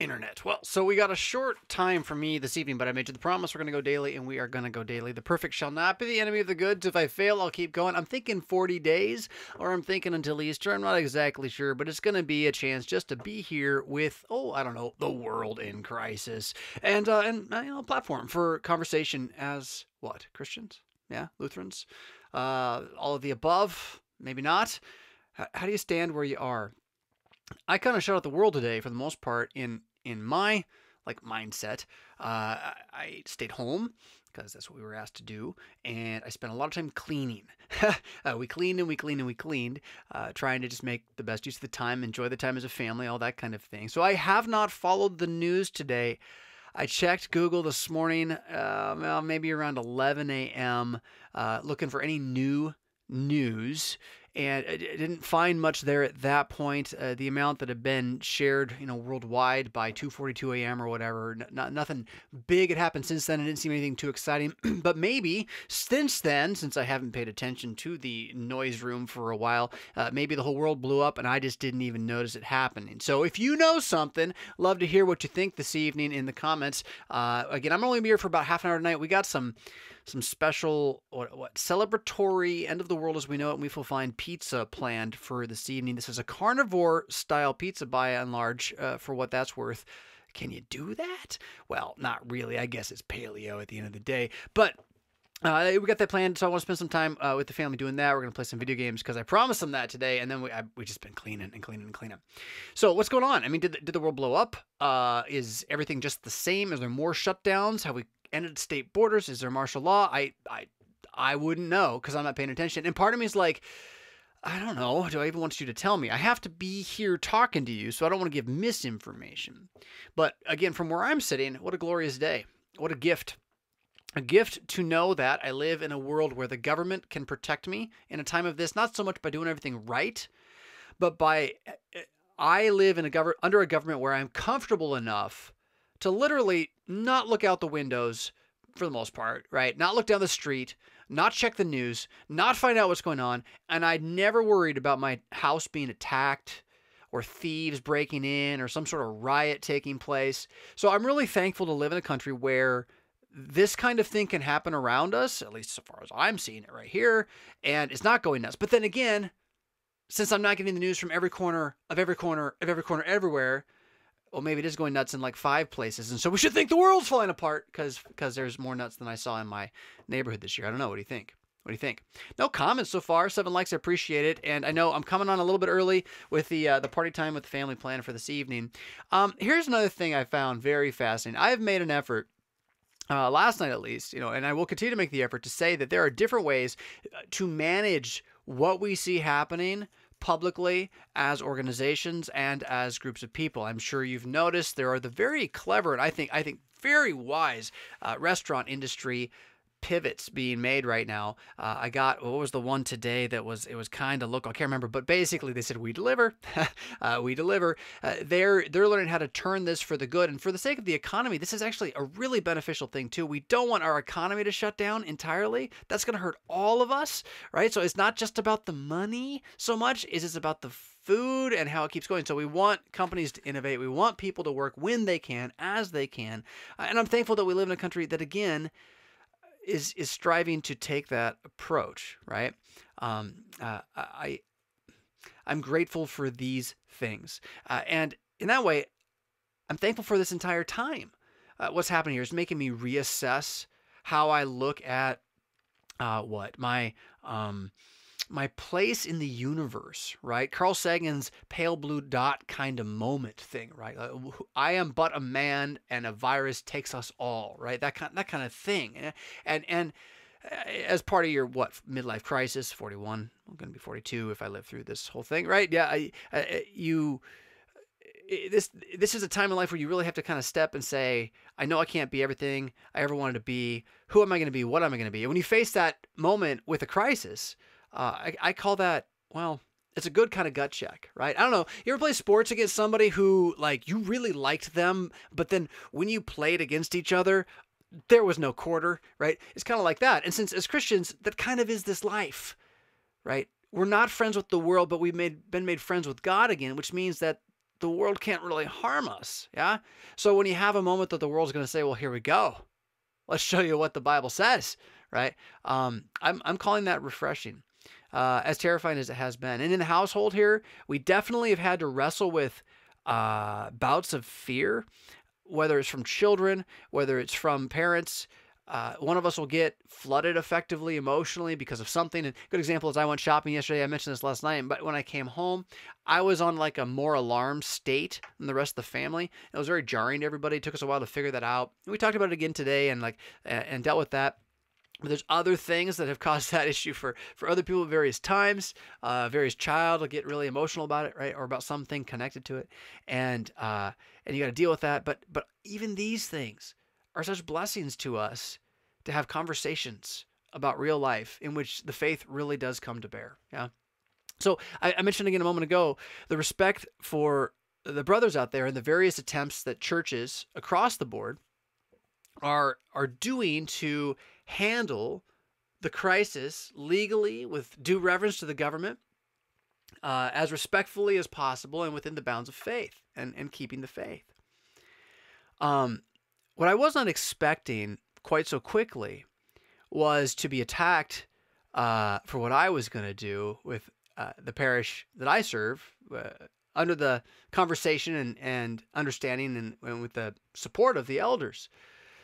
internet. Well, so we got a short time for me this evening, but I made you the promise we're going to go daily, and we are going to go daily. The perfect shall not be the enemy of the good. If I fail, I'll keep going. I'm thinking 40 days, or I'm thinking until Easter. I'm not exactly sure, but it's going to be a chance just to be here with, oh, I don't know, the world in crisis, and uh, and uh, you know, a platform for conversation as what Christians, yeah, Lutherans, uh, all of the above, maybe not. How do you stand where you are? I kind of shut out the world today for the most part in in my like mindset. Uh, I stayed home because that's what we were asked to do, and I spent a lot of time cleaning. uh, we cleaned and we cleaned and we cleaned, uh, trying to just make the best use of the time, enjoy the time as a family, all that kind of thing. So I have not followed the news today. I checked Google this morning, uh, well, maybe around 11 a.m., uh, looking for any new news and I didn't find much there at that point. Uh, the amount that had been shared, you know, worldwide by 2:42 a.m. or whatever, n- nothing big had happened since then. It didn't seem anything too exciting, but maybe since then, since I haven't paid attention to the noise room for a while, uh, maybe the whole world blew up and I just didn't even notice it happening. So if you know something, love to hear what you think this evening in the comments. Uh, again, I'm only gonna be here for about half an hour tonight. We got some some special what, what celebratory end of the world as we know it. And we will find pizza planned for this evening. This is a carnivore style pizza by and large, uh, for what that's worth. Can you do that? Well, not really. I guess it's paleo at the end of the day, but uh, we got that planned, so I want to spend some time uh, with the family doing that. We're gonna play some video games because I promised them that today, and then we I, we just been cleaning and cleaning and cleaning. So what's going on? I mean, did the, did the world blow up? Uh, is everything just the same? Is there more shutdowns? Have we ended state borders? Is there martial law? I I I wouldn't know because I'm not paying attention. And part of me is like, I don't know. Do I even want you to tell me? I have to be here talking to you, so I don't want to give misinformation. But again, from where I'm sitting, what a glorious day. What a gift. A gift to know that I live in a world where the government can protect me in a time of this, not so much by doing everything right, but by eh, eh, I live in a government under a government where I'm comfortable enough to literally not look out the windows for the most part, right? Not look down the street, not check the news, not find out what's going on. And I never worried about my house being attacked or thieves breaking in or some sort of riot taking place. So I'm really thankful to live in a country where this kind of thing can happen around us, at least so far as I'm seeing it right here, and it's not going nuts. But then again, since I'm not getting the news from every corner of every corner of every corner everywhere, well, maybe it is going nuts in like five places, and so we should think the world's falling apart because because there's more nuts than I saw in my neighborhood this year. I don't know. What do you think? What do you think? No comments so far. Seven likes. I appreciate it. And I know I'm coming on a little bit early with the uh, the party time with the family plan for this evening. Um, here's another thing I found very fascinating. I have made an effort. Uh, last night, at least, you know, and I will continue to make the effort to say that there are different ways uh, to manage what we see happening publicly as organizations and as groups of people. I'm sure you've noticed there are the very clever and I think I think very wise uh, restaurant industry pivots being made right now. Uh, I got what was the one today that was it was kind of local. I can't remember, but basically they said we deliver, uh, we deliver. Uh, they're they're learning how to turn this for the good and for the sake of the economy. This is actually a really beneficial thing too. We don't want our economy to shut down entirely. That's going to hurt all of us, right? So it's not just about the money so much. Is it's about the food and how it keeps going. So we want companies to innovate. We want people to work when they can, as they can. Uh, and I'm thankful that we live in a country that again is is striving to take that approach, right? Um, uh, I I'm grateful for these things, uh, and in that way, I'm thankful for this entire time. Uh, what's happening here is making me reassess how I look at uh, what my um, my place in the universe, right? Carl Sagan's pale blue dot kind of moment thing, right? I am but a man and a virus takes us all, right? That kind that kind of thing. Eh, and and uh, as part of your what midlife crisis, 41, I'm going to be 42 if I live through this whole thing, right? Yeah, I, I, eh, you this this is a time in life where you really have to kind of step and say, I know I can't be everything I ever wanted to be. Who am I going to be? What am I going to be? And when you face that moment with a crisis, I, I call that, well, it's a good kind of gut check, right? I don't know. You ever play sports against somebody who, like, you really liked them, but then when you played against each other, there was no quarter, right? It's kind of like that. And since as Christians, that kind of is this life, right? We're not friends with the world, but we've made, been made friends with God again, which means that the world can't really harm us. Yeah. So when you have a moment that the world's going to say, well, here we go. Let's show you what the Bible says, right? Um, I'm, I'm calling that refreshing, uh, as terrifying as it has been. And in the household here, we definitely have had to wrestle with uh, bouts of fear, whether it's from children, whether it's from parents, uh, one of us will get flooded effectively emotionally because of something. And good example is I went shopping yesterday. I mentioned this last night, but when I came home, I was on like a more alarmed state than the rest of the family. It was very jarring to everybody. It took us a while to figure that out. We talked about it again today and like and dealt with that. There's other things that have caused that issue for for other people at various times. Uh, various child will get really emotional about it, right, or about something connected to it, and uh, and you got to deal with that. But but even these things are such blessings to us to have conversations about real life in which the faith really does come to bear. Yeah. So I, I mentioned again a moment ago the respect for the brothers out there and the various attempts that churches across the board are are doing to handle the crisis legally with due reverence to the government uh, as respectfully as possible and within the bounds of faith and, and keeping the faith. Um, what I was not expecting quite so quickly was to be attacked uh, for what I was going to do with uh, the parish that I serve uh, under the conversation and, and understanding and, and, with the support of the elders.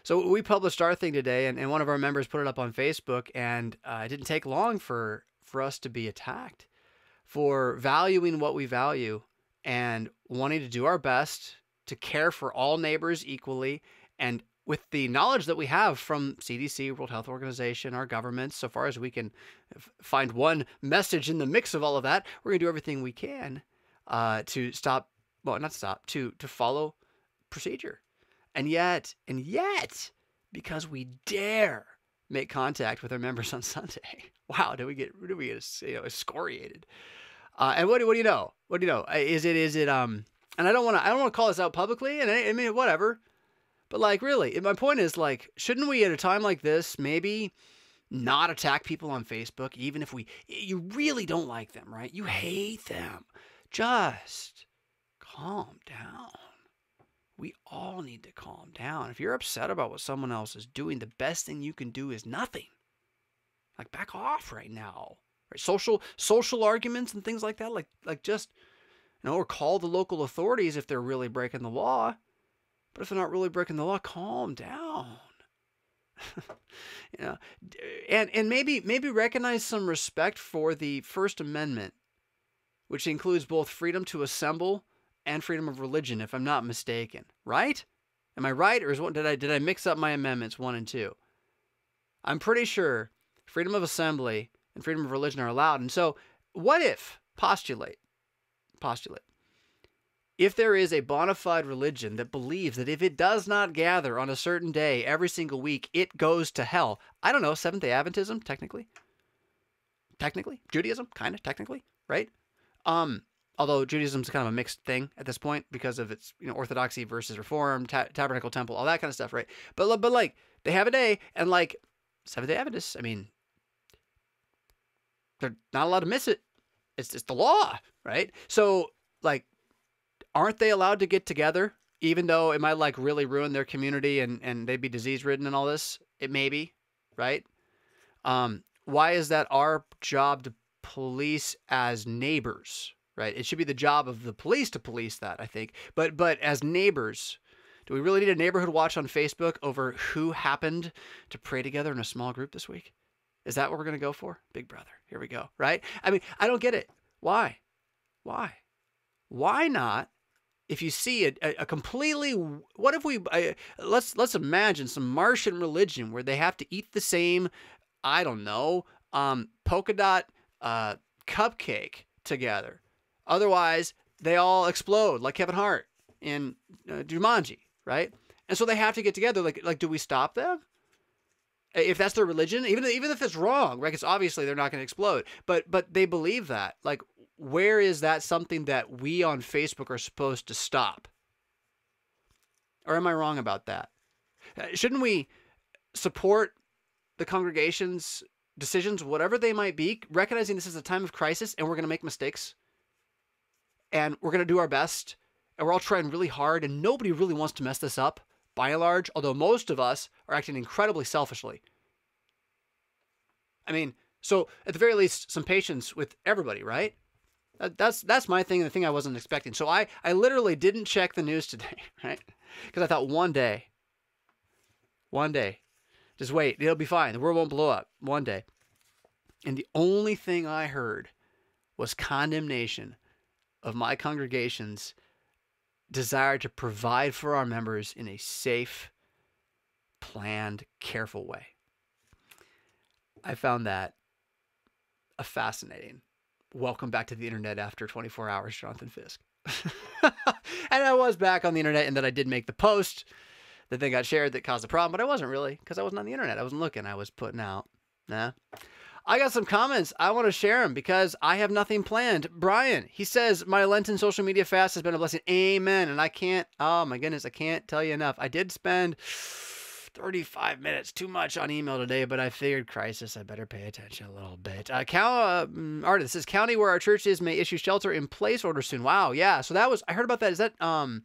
So we published our thing today, and, and one of our members put it up on Facebook, and uh, it didn't take long for, for us to be attacked for valuing what we value and wanting to do our best to care for all neighbors equally and with the knowledge that we have from CDC, World Health Organization, our governments, so far as we can find one message in the mix of all of that, we're going to do everything we can uh, to stop, well, not stop, to to follow procedure. And yet, and yet, because we dare make contact with our members on Sunday, wow, do we get, do we get you know, excoriated? Uh, and what, what do you know? What do you know? Is it, is it, um, and I don't want to, I don't want to call this out publicly, and I, I mean, whatever. But like, really, my point is like, shouldn't we at a time like this maybe not attack people on Facebook, even if we you really don't like them, right? You hate them. Just calm down. We all need to calm down. If you're upset about what someone else is doing, the best thing you can do is nothing. Like back off right now. Right? Social social arguments and things like that, like like just you know, or call the local authorities if they're really breaking the law. But if they're not really breaking the law, calm down. you know, and and maybe maybe recognize some respect for the First Amendment, which includes both freedom to assemble and freedom of religion, if I'm not mistaken. Right? Am I right, or is what did I did I mix up my amendments one and two? I'm pretty sure freedom of assembly and freedom of religion are allowed. And so, what if postulate postulate if there is a bona fide religion that believes that if it does not gather on a certain day every single week, it goes to hell, I don't know, Seventh day Adventism, technically. Technically. Judaism, kind of, technically, right? Um, although Judaism's kind of a mixed thing at this point because of its, you know, orthodoxy versus reform, ta- tabernacle temple, all that kind of stuff, right? But, but like, they have a day, and like, Seventh day Adventists, I mean, they're not allowed to miss it. It's just the law, right? So, like, aren't they allowed to get together even though it might like really ruin their community and and they'd be disease ridden and all this it may be right um why is that our job to police as neighbors right? It should be the job of the police to police that i think. But but as neighbors do we really need a neighborhood watch on facebook over who happened to pray together in a small group this week? Is that what we're going to go for? Big brother. Here we go right? I mean i don't get it. Why? Why? Why not if you see a, a completely what if we let's let's imagine some Martian religion where they have to eat the same I don't know um, polka dot uh, cupcake together, otherwise they all explode like Kevin Hart in uh, Jumanji, right? And so they have to get together. Like like do we stop them? If that's their religion, even even if it's wrong, right? Because obviously they're not going to explode, but but they believe that. Like where is that something that we on Facebook are supposed to stop? Or am I wrong about that? Uh, shouldn't we support the congregation's decisions, whatever they might be, recognizing this is a time of crisis and we're going to make mistakes and we're going to do our best and we're all trying really hard, and nobody really wants to mess this up by and large, although most of us are acting incredibly selfishly. I mean, so at the very least, some patience with everybody, right? That's that's my thing, and the thing I wasn't expecting. So I I literally didn't check the news today, right? Because I thought one day, one day, just wait, it'll be fine. The world won't blow up one day. And the only thing I heard was condemnation of my congregation's desire to provide for our members in a safe, planned, careful way. I found that a fascinating. Welcome back to the internet after 24 hours, Jonathan Fisk. and I was back on the internet, and then I did make the post that then got shared that caused a problem, but I wasn't really because I wasn't on the internet. I wasn't looking. I was putting out. Nah. I got some comments. I want to share them because I have nothing planned. Brian, he says, My Lenten social media fast has been a blessing. Amen. And I can't, oh my goodness, I can't tell you enough. I did spend 35 minutes too much on email today, but I figured, crisis, I better pay attention a little bit. Uh, Cal, uh, mm, artist says, county where our church is may issue shelter in place order soon. Wow, yeah. So that was, I heard about that. Is that, um,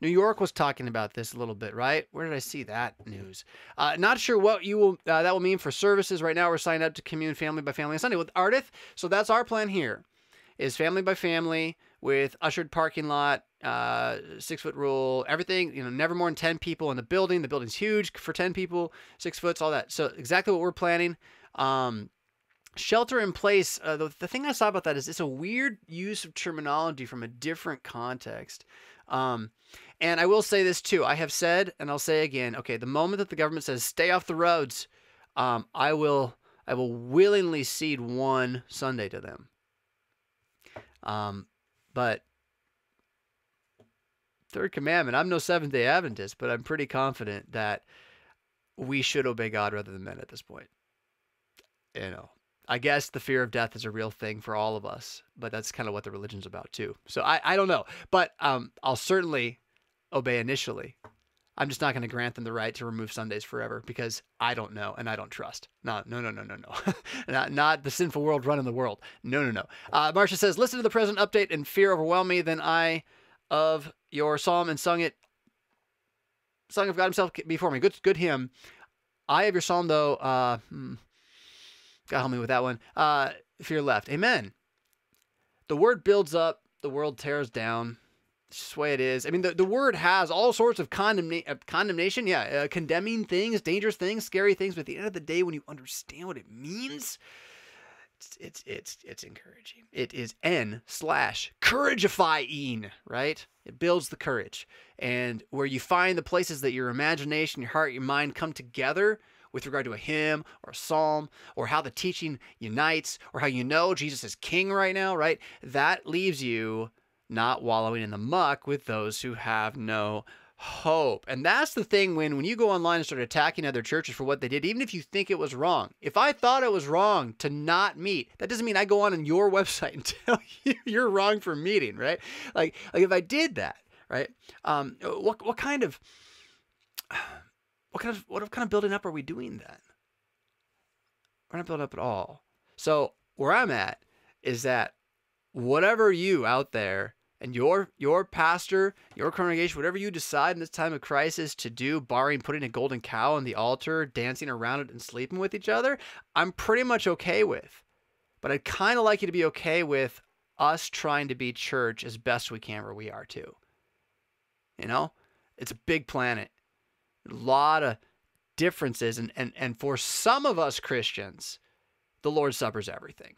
New York was talking about this a little bit, right? Where did I see that news? Uh, not sure what you will, uh, that will mean for services. Right now, we're signed up to commune family by family on Sunday with Ardith. So that's our plan here is family by family with ushered parking lot, uh, six foot rule, everything, you know, never more than 10 people in the building. The building's huge for 10 people, six foots, all that. So exactly what we're planning. Um, shelter in place. Uh, the, the thing I saw about that is it's a weird use of terminology from a different context. Um, and I will say this too. I have said, and I'll say again, okay, the moment that the government says stay off the roads, um, I will, I will willingly cede one Sunday to them. Um, but third commandment, I'm no Seventh day Adventist, but I'm pretty confident that we should obey God rather than men at this point. You know, I guess the fear of death is a real thing for all of us, but that's kind of what the religion's about too. So I, I don't know, but um, I'll certainly obey initially. I'm just not going to grant them the right to remove Sundays forever because I don't know and I don't trust. No, no, no, no, no, no. not, not the sinful world running the world. No, no, no. Uh, Marcia says, listen to the present update and fear overwhelm me. Then I of your psalm and sung it, sung of God himself before me. Good, good hymn. I of your psalm though, uh, hmm, God help me with that one. Uh, fear left. Amen. The word builds up, the world tears down. It's just the way it is. I mean, the, the word has all sorts of condemna- uh, condemnation, yeah, uh, condemning things, dangerous things, scary things. But at the end of the day, when you understand what it means, it's it's it's, it's encouraging. It is N slash courageifying, right? It builds the courage, and where you find the places that your imagination, your heart, your mind come together with regard to a hymn or a psalm or how the teaching unites or how you know Jesus is king right now, right? That leaves you not wallowing in the muck with those who have no hope. And that's the thing when when you go online and start attacking other churches for what they did, even if you think it was wrong. If I thought it was wrong to not meet, that doesn't mean I go on on your website and tell you you're wrong for meeting, right? Like like if I did that, right? Um, what what kind of what kind of what kind of building up are we doing then? We're not building up at all. So where I'm at is that whatever you out there and your your pastor, your congregation, whatever you decide in this time of crisis to do, barring putting a golden cow on the altar, dancing around it, and sleeping with each other, I'm pretty much okay with. But I'd kind of like you to be okay with us trying to be church as best we can where we are too. You know, it's a big planet, a lot of differences, and and and for some of us Christians, the Lord's Supper's everything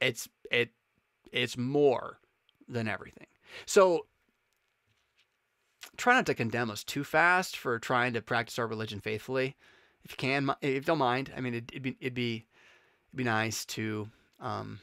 it's it it's more than everything. So try not to condemn us too fast for trying to practice our religion faithfully. If you can, if you don't mind, I mean, it, would be it'd be it'd be nice to um,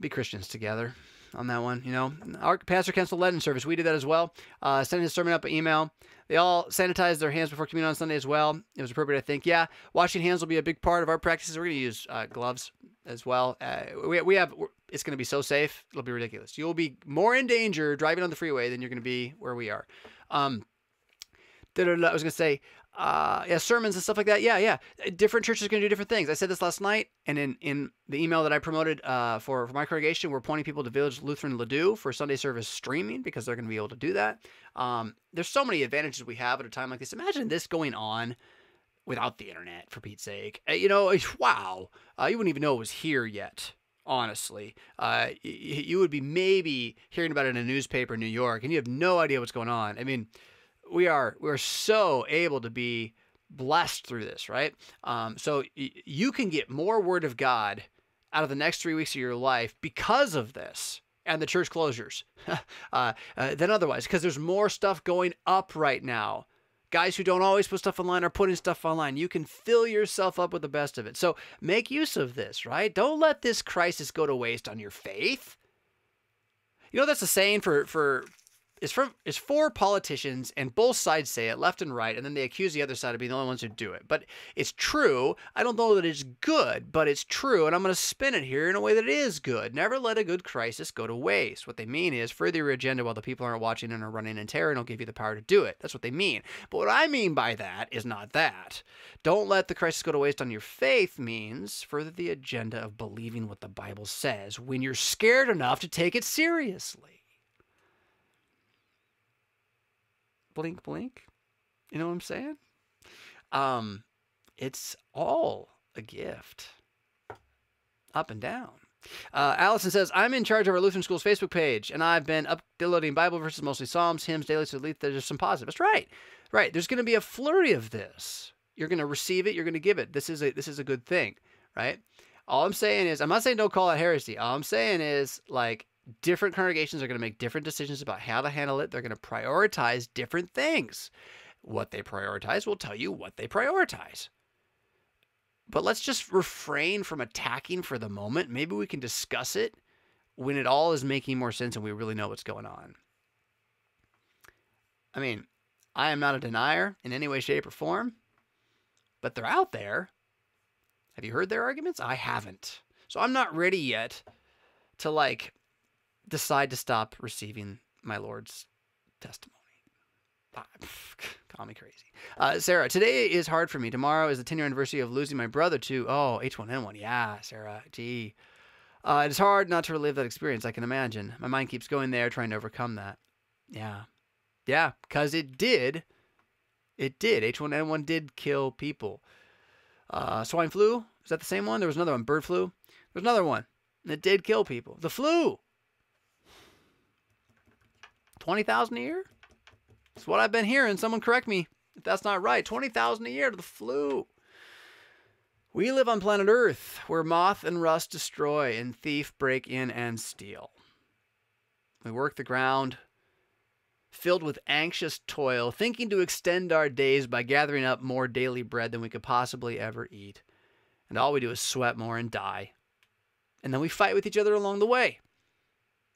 be Christians together on that one. You know, our pastor canceled Lenten service. We did that as well. Uh, sending his sermon up an email. They all sanitized their hands before communion on Sunday as well. It was appropriate, I think. Yeah, washing hands will be a big part of our practices. We're going to use uh, gloves as well. Uh, we, we have. It's going to be so safe. It'll be ridiculous. You'll be more in danger driving on the freeway than you're going to be where we are. Um, I was gonna say, uh, yeah, sermons and stuff like that. Yeah, yeah. Different churches are gonna do different things. I said this last night, and in in the email that I promoted uh, for for my congregation, we're pointing people to Village Lutheran Ladue for Sunday service streaming because they're gonna be able to do that. Um, there's so many advantages we have at a time like this. Imagine this going on without the internet, for Pete's sake. Uh, you know, wow, uh, you wouldn't even know it was here yet honestly. Uh, you would be maybe hearing about it in a newspaper in New York, and you have no idea what's going on. I mean, we are we're so able to be blessed through this, right? Um, so you can get more Word of God out of the next three weeks of your life because of this and the church closures uh, uh, than otherwise, because there's more stuff going up right now guys who don't always put stuff online are putting stuff online. You can fill yourself up with the best of it. So make use of this, right? Don't let this crisis go to waste on your faith. You know that's a saying for for is from is for politicians, and both sides say it, left and right, and then they accuse the other side of being the only ones who do it. But it's true. I don't know that it's good, but it's true, and I'm going to spin it here in a way that is good. Never let a good crisis go to waste. What they mean is further your agenda while the people aren't watching and are running in terror, and will give you the power to do it. That's what they mean. But what I mean by that is not that. Don't let the crisis go to waste on your faith means further the agenda of believing what the Bible says when you're scared enough to take it seriously. Blink, blink. You know what I'm saying? Um, it's all a gift, up and down. Uh, Allison says, I'm in charge of our Lutheran School's Facebook page, and I've been uploading Bible verses, mostly Psalms, hymns, daily, so there's some positives. Right, right. There's going to be a flurry of this. You're going to receive it. You're going to give it. This is a this is a good thing, right? All I'm saying is, I'm not saying don't call it heresy. All I'm saying is, like, different congregations are going to make different decisions about how to handle it. They're going to prioritize different things. What they prioritize will tell you what they prioritize. But let's just refrain from attacking for the moment. Maybe we can discuss it when it all is making more sense and we really know what's going on. I mean, I am not a denier in any way, shape, or form, but they're out there. Have you heard their arguments? I haven't. So I'm not ready yet to like decide to stop receiving my Lord's testimony. Ah, call me crazy. Uh, Sarah, today is hard for me. Tomorrow is the 10 year anniversary of losing my brother to, oh, H1N1. Yeah, Sarah. Gee. Uh, it's hard not to relive that experience, I can imagine. My mind keeps going there, trying to overcome that. Yeah. Yeah, because it did. It did. H1N1 did kill people. Uh, swine flu, is that the same one? There was another one. Bird flu. There's another one. It did kill people. The flu. 20,000 a year? That's what I've been hearing. Someone correct me if that's not right. 20,000 a year to the flu. We live on planet Earth where moth and rust destroy and thief break in and steal. We work the ground filled with anxious toil, thinking to extend our days by gathering up more daily bread than we could possibly ever eat. And all we do is sweat more and die. And then we fight with each other along the way.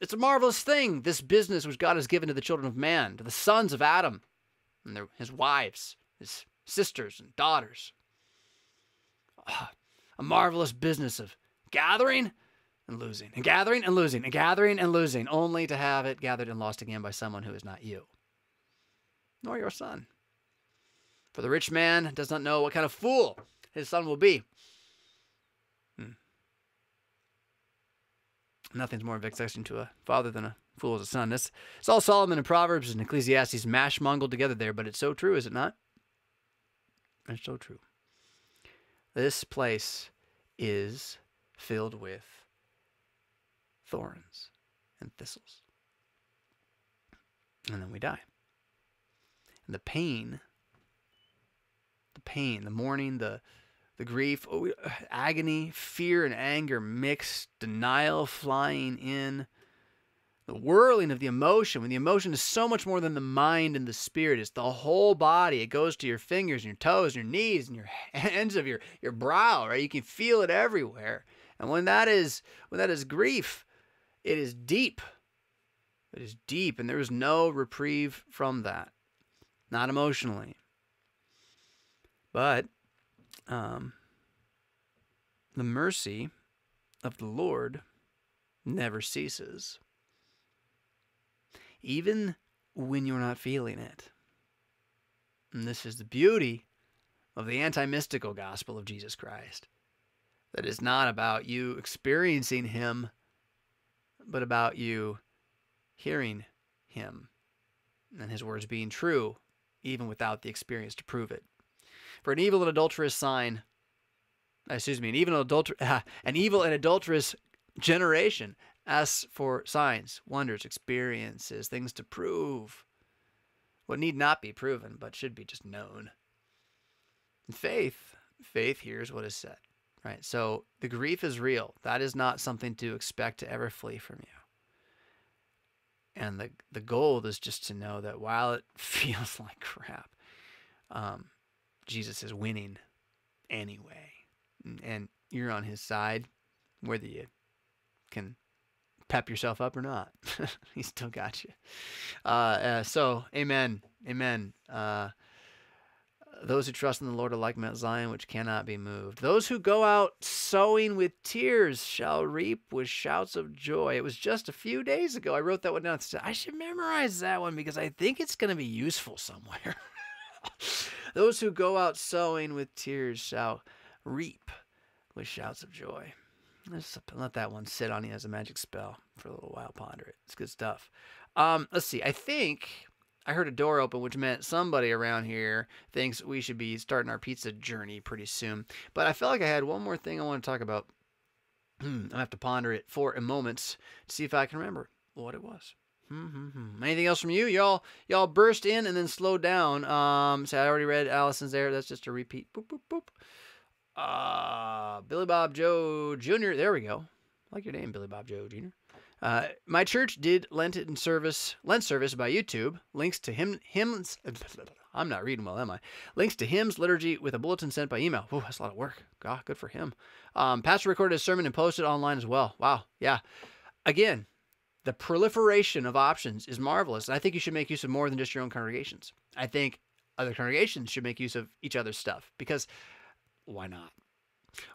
It's a marvelous thing, this business which God has given to the children of man, to the sons of Adam, and their, his wives, his sisters and daughters. Oh, a marvelous business of gathering and losing, and gathering and losing, and gathering and losing, only to have it gathered and lost again by someone who is not you, nor your son. For the rich man does not know what kind of fool his son will be. Nothing's more vexation to a father than a fool as a son. That's it's all Solomon and Proverbs and Ecclesiastes mash mongled together there, but it's so true, is it not? It's so true. This place is filled with thorns and thistles. And then we die. And the pain, the pain, the mourning, the the grief, oh, uh, agony, fear, and anger mixed, denial flying in, the whirling of the emotion. When the emotion is so much more than the mind and the spirit, it's the whole body. It goes to your fingers and your toes and your knees and your ends of your, your brow, right? You can feel it everywhere. And when that is when that is grief, it is deep. It is deep, and there is no reprieve from that. Not emotionally. But um, the mercy of the Lord never ceases, even when you're not feeling it. And this is the beauty of the anti mystical gospel of Jesus Christ. That is not about you experiencing Him, but about you hearing Him and His words being true, even without the experience to prove it. For an evil and adulterous sign, excuse me, an evil and, adulter- an evil and adulterous generation asks for signs, wonders, experiences, things to prove what need not be proven, but should be just known. And faith, faith hears what is said, right? So the grief is real. That is not something to expect to ever flee from you. And the the goal is just to know that while it feels like crap, um, Jesus is winning anyway, and you're on His side, whether you can pep yourself up or not. he still got you. Uh, uh, so, amen. Amen. Uh, those who trust in the Lord are like Mount Zion, which cannot be moved. Those who go out sowing with tears shall reap with shouts of joy. It was just a few days ago. I wrote that one down. I should memorize that one because I think it's going to be useful somewhere. Those who go out sowing with tears shall reap with shouts of joy. Let's let that one sit on you as a magic spell for a little while. Ponder it. It's good stuff. Um, let's see. I think I heard a door open, which meant somebody around here thinks we should be starting our pizza journey pretty soon. But I felt like I had one more thing I want to talk about. I have to ponder it for a moment to see if I can remember what it was. Mm-hmm. Anything else from you? Y'all, y'all burst in and then slow down. Um, so I already read Allison's there. That's just a repeat. Boop boop boop. Uh, Billy Bob Joe Jr. There we go. I like your name, Billy Bob Joe Jr. Uh, my church did Lenten service, Lent service by YouTube. Links to hymn, hymns. I'm not reading well, am I? Links to hymns, liturgy with a bulletin sent by email. Oh, that's a lot of work. God, good for him. Um, Pastor recorded his sermon and posted online as well. Wow. Yeah. Again, the proliferation of options is marvelous. And I think you should make use of more than just your own congregations. I think other congregations should make use of each other's stuff because why not?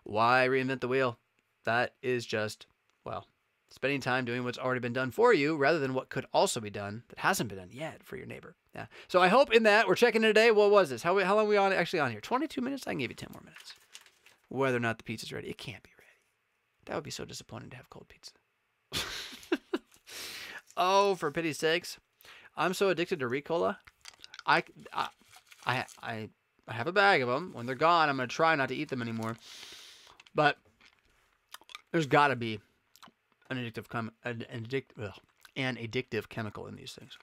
Why reinvent the wheel? That is just, well, spending time doing what's already been done for you rather than what could also be done that hasn't been done yet for your neighbor. Yeah. So I hope in that we're checking in today. What was this? How, how long are we on actually on here? 22 minutes? I can give you 10 more minutes. Whether or not the pizza's ready. It can't be ready. That would be so disappointing to have cold pizza. Oh, for pity's sakes. I'm so addicted to Ricola. I, I, I, I, have a bag of them. When they're gone, I'm going to try not to eat them anymore. But there's got to be an addictive an, addict- ugh, an addictive chemical in these things.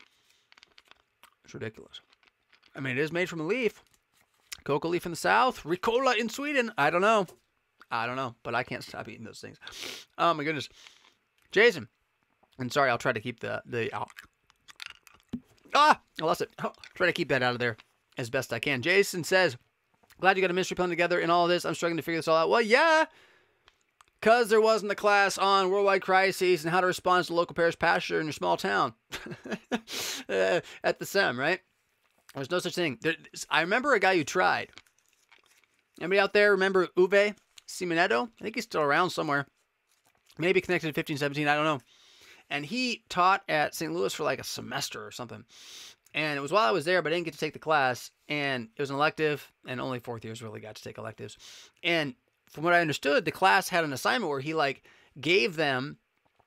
It's ridiculous. I mean, it is made from a leaf. Coca leaf in the south, Ricola in Sweden. I don't know. I don't know, but I can't stop eating those things. Oh my goodness. Jason. And sorry, I'll try to keep the the oh. Ah, I lost it. Oh, try to keep that out of there as best I can. Jason says, "Glad you got a mystery plan together in all this. I'm struggling to figure this all out." Well, yeah, because there wasn't a class on worldwide crises and how to respond to local parish pastor in your small town uh, at the SEM, right? There's no such thing. There, I remember a guy who tried. Anybody out there remember Uwe Siemon-Netto? I think he's still around somewhere. Maybe connected to 1517, I don't know. And he taught at St. Louis for like a semester or something. And it was while I was there, but I didn't get to take the class. And it was an elective, and only fourth years really got to take electives. And from what I understood, the class had an assignment where he like gave them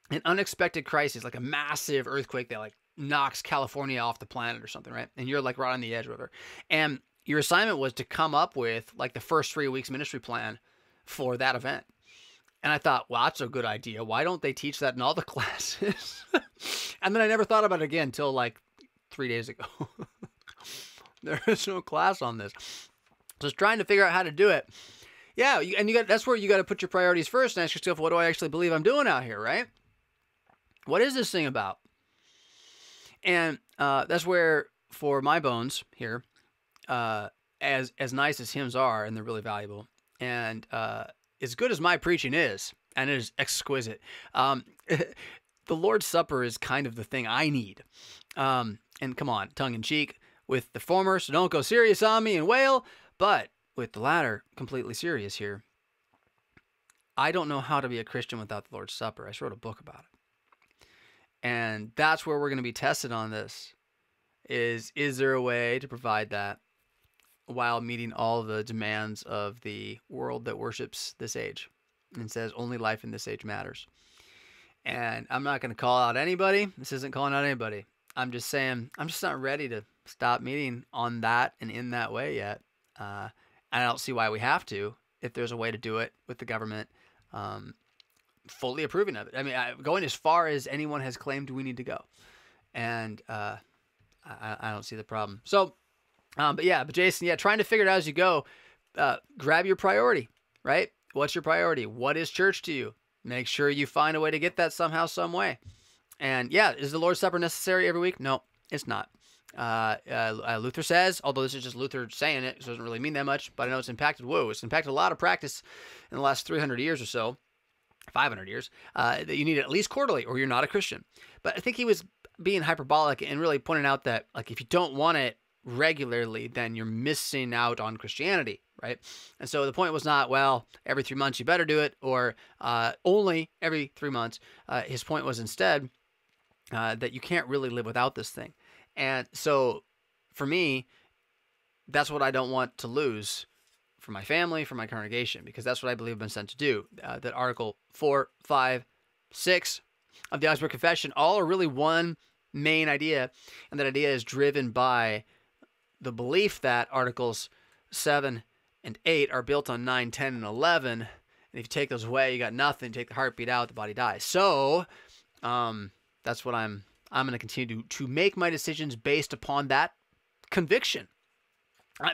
an unexpected crisis, like a massive earthquake that like knocks California off the planet or something, right? And you're like right on the edge, whatever. And your assignment was to come up with like the first three weeks ministry plan for that event. And I thought, well, that's a good idea. Why don't they teach that in all the classes? and then I never thought about it again until like three days ago. there is no class on this. Just trying to figure out how to do it. Yeah, and you got that's where you got to put your priorities first and ask yourself, what do I actually believe I'm doing out here, right? What is this thing about? And uh, that's where, for my bones here, uh, as as nice as hymns are, and they're really valuable, and uh, as good as my preaching is, and it is exquisite. Um, the Lord's Supper is kind of the thing I need. Um, and come on, tongue in cheek with the former, so don't go serious on me and wail. But with the latter, completely serious here. I don't know how to be a Christian without the Lord's Supper. I just wrote a book about it. And that's where we're going to be tested on this. Is is there a way to provide that while meeting all the demands of the world that worships this age and says only life in this age matters. And I'm not going to call out anybody. This isn't calling out anybody. I'm just saying I'm just not ready to stop meeting on that and in that way yet. Uh, and I don't see why we have to if there's a way to do it with the government um, fully approving of it. I mean, I, going as far as anyone has claimed we need to go. And uh, I, I, don't see the problem. So, um, but yeah, but Jason, yeah, trying to figure it out as you go. Uh, grab your priority, right? What's your priority? What is church to you? Make sure you find a way to get that somehow, some way. And yeah, is the Lord's Supper necessary every week? No, it's not. Uh, uh, Luther says, although this is just Luther saying it, so it doesn't really mean that much, but I know it's impacted, whoa, it's impacted a lot of practice in the last 300 years or so, 500 years, uh, that you need it at least quarterly or you're not a Christian. But I think he was being hyperbolic and really pointing out that, like, if you don't want it regularly, then you're missing out on Christianity, right? And so the point was not, well, every three months you better do it, or uh, only every three months. Uh, his point was instead uh, that you can't really live without this thing. And so for me, that's what I don't want to lose for my family, for my congregation, because that's what I believe I've been sent to do. Uh, that Article 4, 5, 6 of the Augsburg Confession all are really one main idea, and that idea is driven by the belief that Articles 7 and 8 are built on 9, 10, and 11. And if you take those away, you got nothing. Take the heartbeat out, the body dies. So, um, that's what I'm I'm going to continue to, to make my decisions based upon that conviction.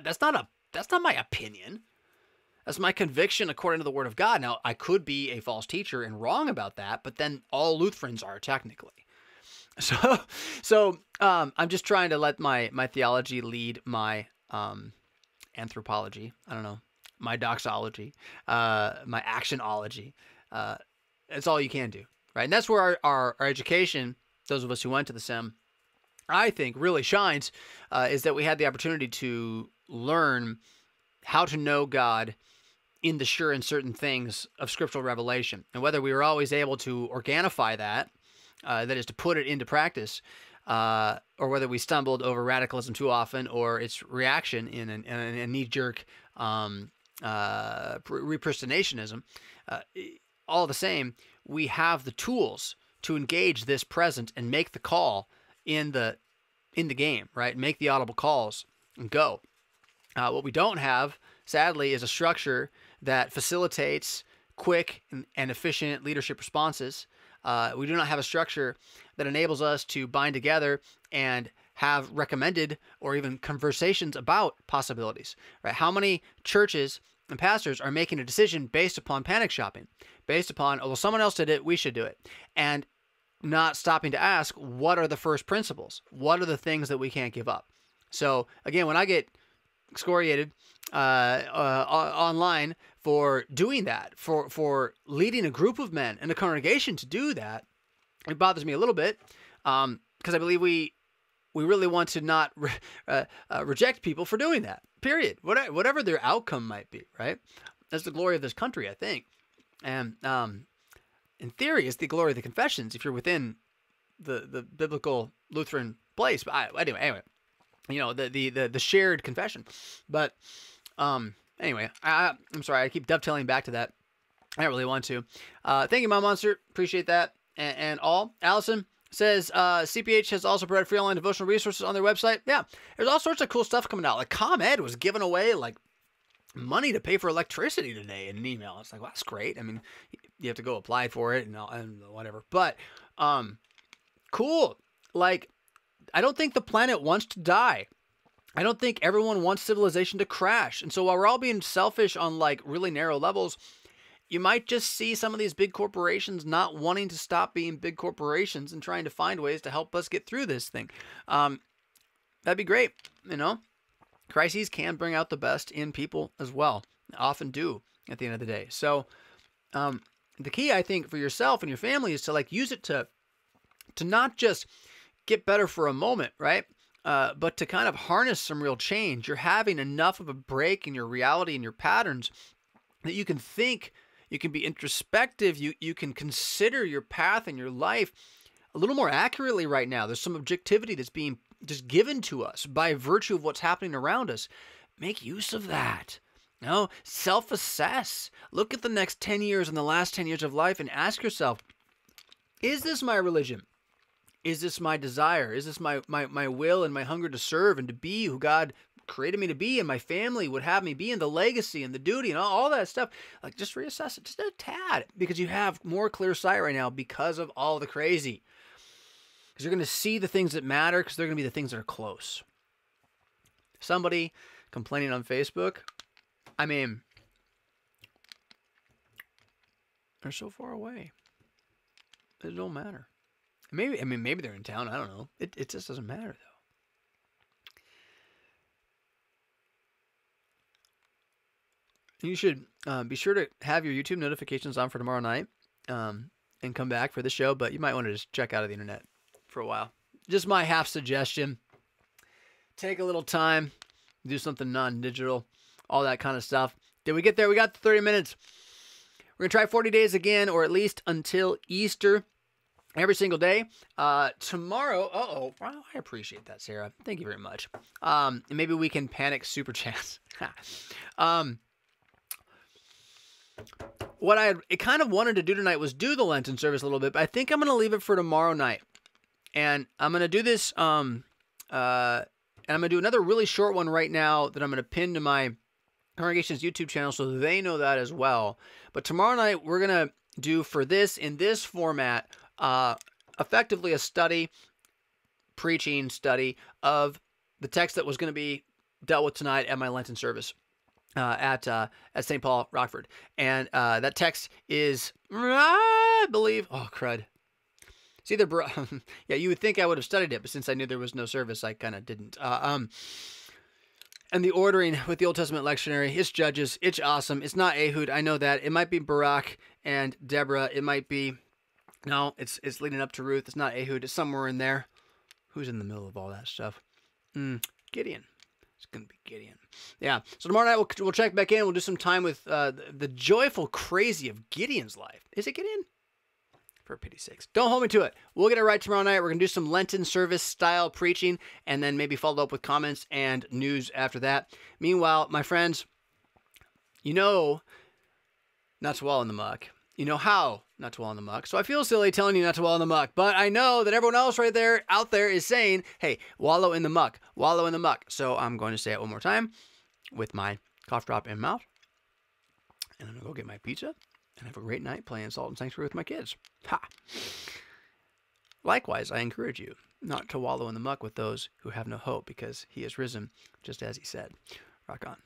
That's not a that's not my opinion. That's my conviction according to the Word of God. Now, I could be a false teacher and wrong about that, but then all Lutherans are technically. So, so um, I'm just trying to let my my theology lead my um, anthropology. I don't know my doxology, uh, my actionology. Uh, that's all you can do, right? And that's where our, our, our education those of us who went to the SEM, I think really shines uh, is that we had the opportunity to learn how to know God in the sure and certain things of scriptural revelation. And whether we were always able to organify that, uh, that is to put it into practice, uh, or whether we stumbled over radicalism too often or its reaction in, an, in a knee jerk um, uh, uh, all the same, we have the tools to engage this present and make the call in the in the game, right? Make the audible calls and go. Uh, what we don't have, sadly, is a structure that facilitates quick and, and efficient leadership responses. Uh, we do not have a structure that enables us to bind together and have recommended or even conversations about possibilities. Right? How many churches and pastors are making a decision based upon panic shopping, based upon, oh, well, someone else did it, we should do it. And not stopping to ask what are the first principles? What are the things that we can't give up? So again, when I get excoriated uh, uh, online for doing that, for for leading a group of men and a congregation to do that, it bothers me a little bit because um, I believe we we really want to not re- uh, uh, reject people for doing that. Period. Whatever, whatever their outcome might be, right? That's the glory of this country, I think. And um, in theory, it's the glory of the confessions if you're within the the biblical Lutheran place. But I, anyway, anyway, you know the, the the the shared confession. But um, anyway, I, I'm sorry, I keep dovetailing back to that. I don't really want to. Uh, thank you, Mom Monster. Appreciate that and, and all. Allison says uh, CPH has also provided free online devotional resources on their website. Yeah, there's all sorts of cool stuff coming out. Like ComEd was giving away like money to pay for electricity today in an email. It's like, well, that's great. I mean, you have to go apply for it and, and whatever. But um, cool. Like, I don't think the planet wants to die. I don't think everyone wants civilization to crash. And so while we're all being selfish on like really narrow levels, you might just see some of these big corporations not wanting to stop being big corporations and trying to find ways to help us get through this thing. Um, that'd be great, you know? crises can bring out the best in people as well. Often do at the end of the day. So, um, the key I think for yourself and your family is to like use it to to not just get better for a moment, right? Uh, but to kind of harness some real change. You're having enough of a break in your reality and your patterns that you can think, you can be introspective, you you can consider your path and your life a little more accurately right now. There's some objectivity that's being just given to us by virtue of what's happening around us. Make use of that. No, self assess. Look at the next 10 years and the last 10 years of life and ask yourself is this my religion? Is this my desire? Is this my, my, my will and my hunger to serve and to be who God created me to be and my family would have me be and the legacy and the duty and all, all that stuff? Like, just reassess it just a tad because you have more clear sight right now because of all the crazy. Because you're going to see the things that matter because they're going to be the things that are close. Somebody complaining on Facebook, I mean, they're so far away. It don't matter. Maybe I mean maybe they're in town. I don't know. It it just doesn't matter though. You should uh, be sure to have your YouTube notifications on for tomorrow night, um, and come back for the show. But you might want to just check out of the internet for a while. Just my half suggestion. Take a little time, do something non-digital, all that kind of stuff. Did we get there? We got 30 minutes. We're gonna try 40 days again, or at least until Easter every single day. Uh, tomorrow, oh, wow, I appreciate that, Sarah. Thank you very much. Um, maybe we can panic super chats. um, what I kind of wanted to do tonight was do the Lenten service a little bit, but I think I'm going to leave it for tomorrow night. And I'm going to do this, um, uh, and I'm going to do another really short one right now that I'm going to pin to my congregation's YouTube channel so they know that as well. But tomorrow night, we're going to do for this in this format uh, effectively a study, preaching study of the text that was going to be dealt with tonight at my Lenten service. Uh, at uh, at St. Paul Rockford, and uh, that text is, I believe, oh crud, it's either, yeah, you would think I would have studied it, but since I knew there was no service, I kind of didn't. Uh, um, and the ordering with the Old Testament lectionary, it's Judges, it's awesome. It's not Ehud, I know that. It might be Barak and Deborah. It might be no, it's it's leading up to Ruth. It's not Ehud. It's somewhere in there. Who's in the middle of all that stuff? Mm, Gideon. It's gonna be Gideon. Yeah. So tomorrow night we'll we'll check back in. We'll do some time with uh, the, the joyful crazy of Gideon's life. Is it Gideon? For pity's sakes, don't hold me to it. We'll get it right tomorrow night. We're gonna do some Lenten service style preaching, and then maybe follow up with comments and news after that. Meanwhile, my friends, you know, not to in the muck. You know how not to wallow in the muck. So I feel silly telling you not to wallow in the muck, but I know that everyone else right there out there is saying, hey, wallow in the muck, wallow in the muck. So I'm going to say it one more time with my cough drop in mouth. And I'm going to go get my pizza and have a great night playing Salt and Sanctuary with my kids. Ha! Likewise, I encourage you not to wallow in the muck with those who have no hope because he is risen, just as he said. Rock on.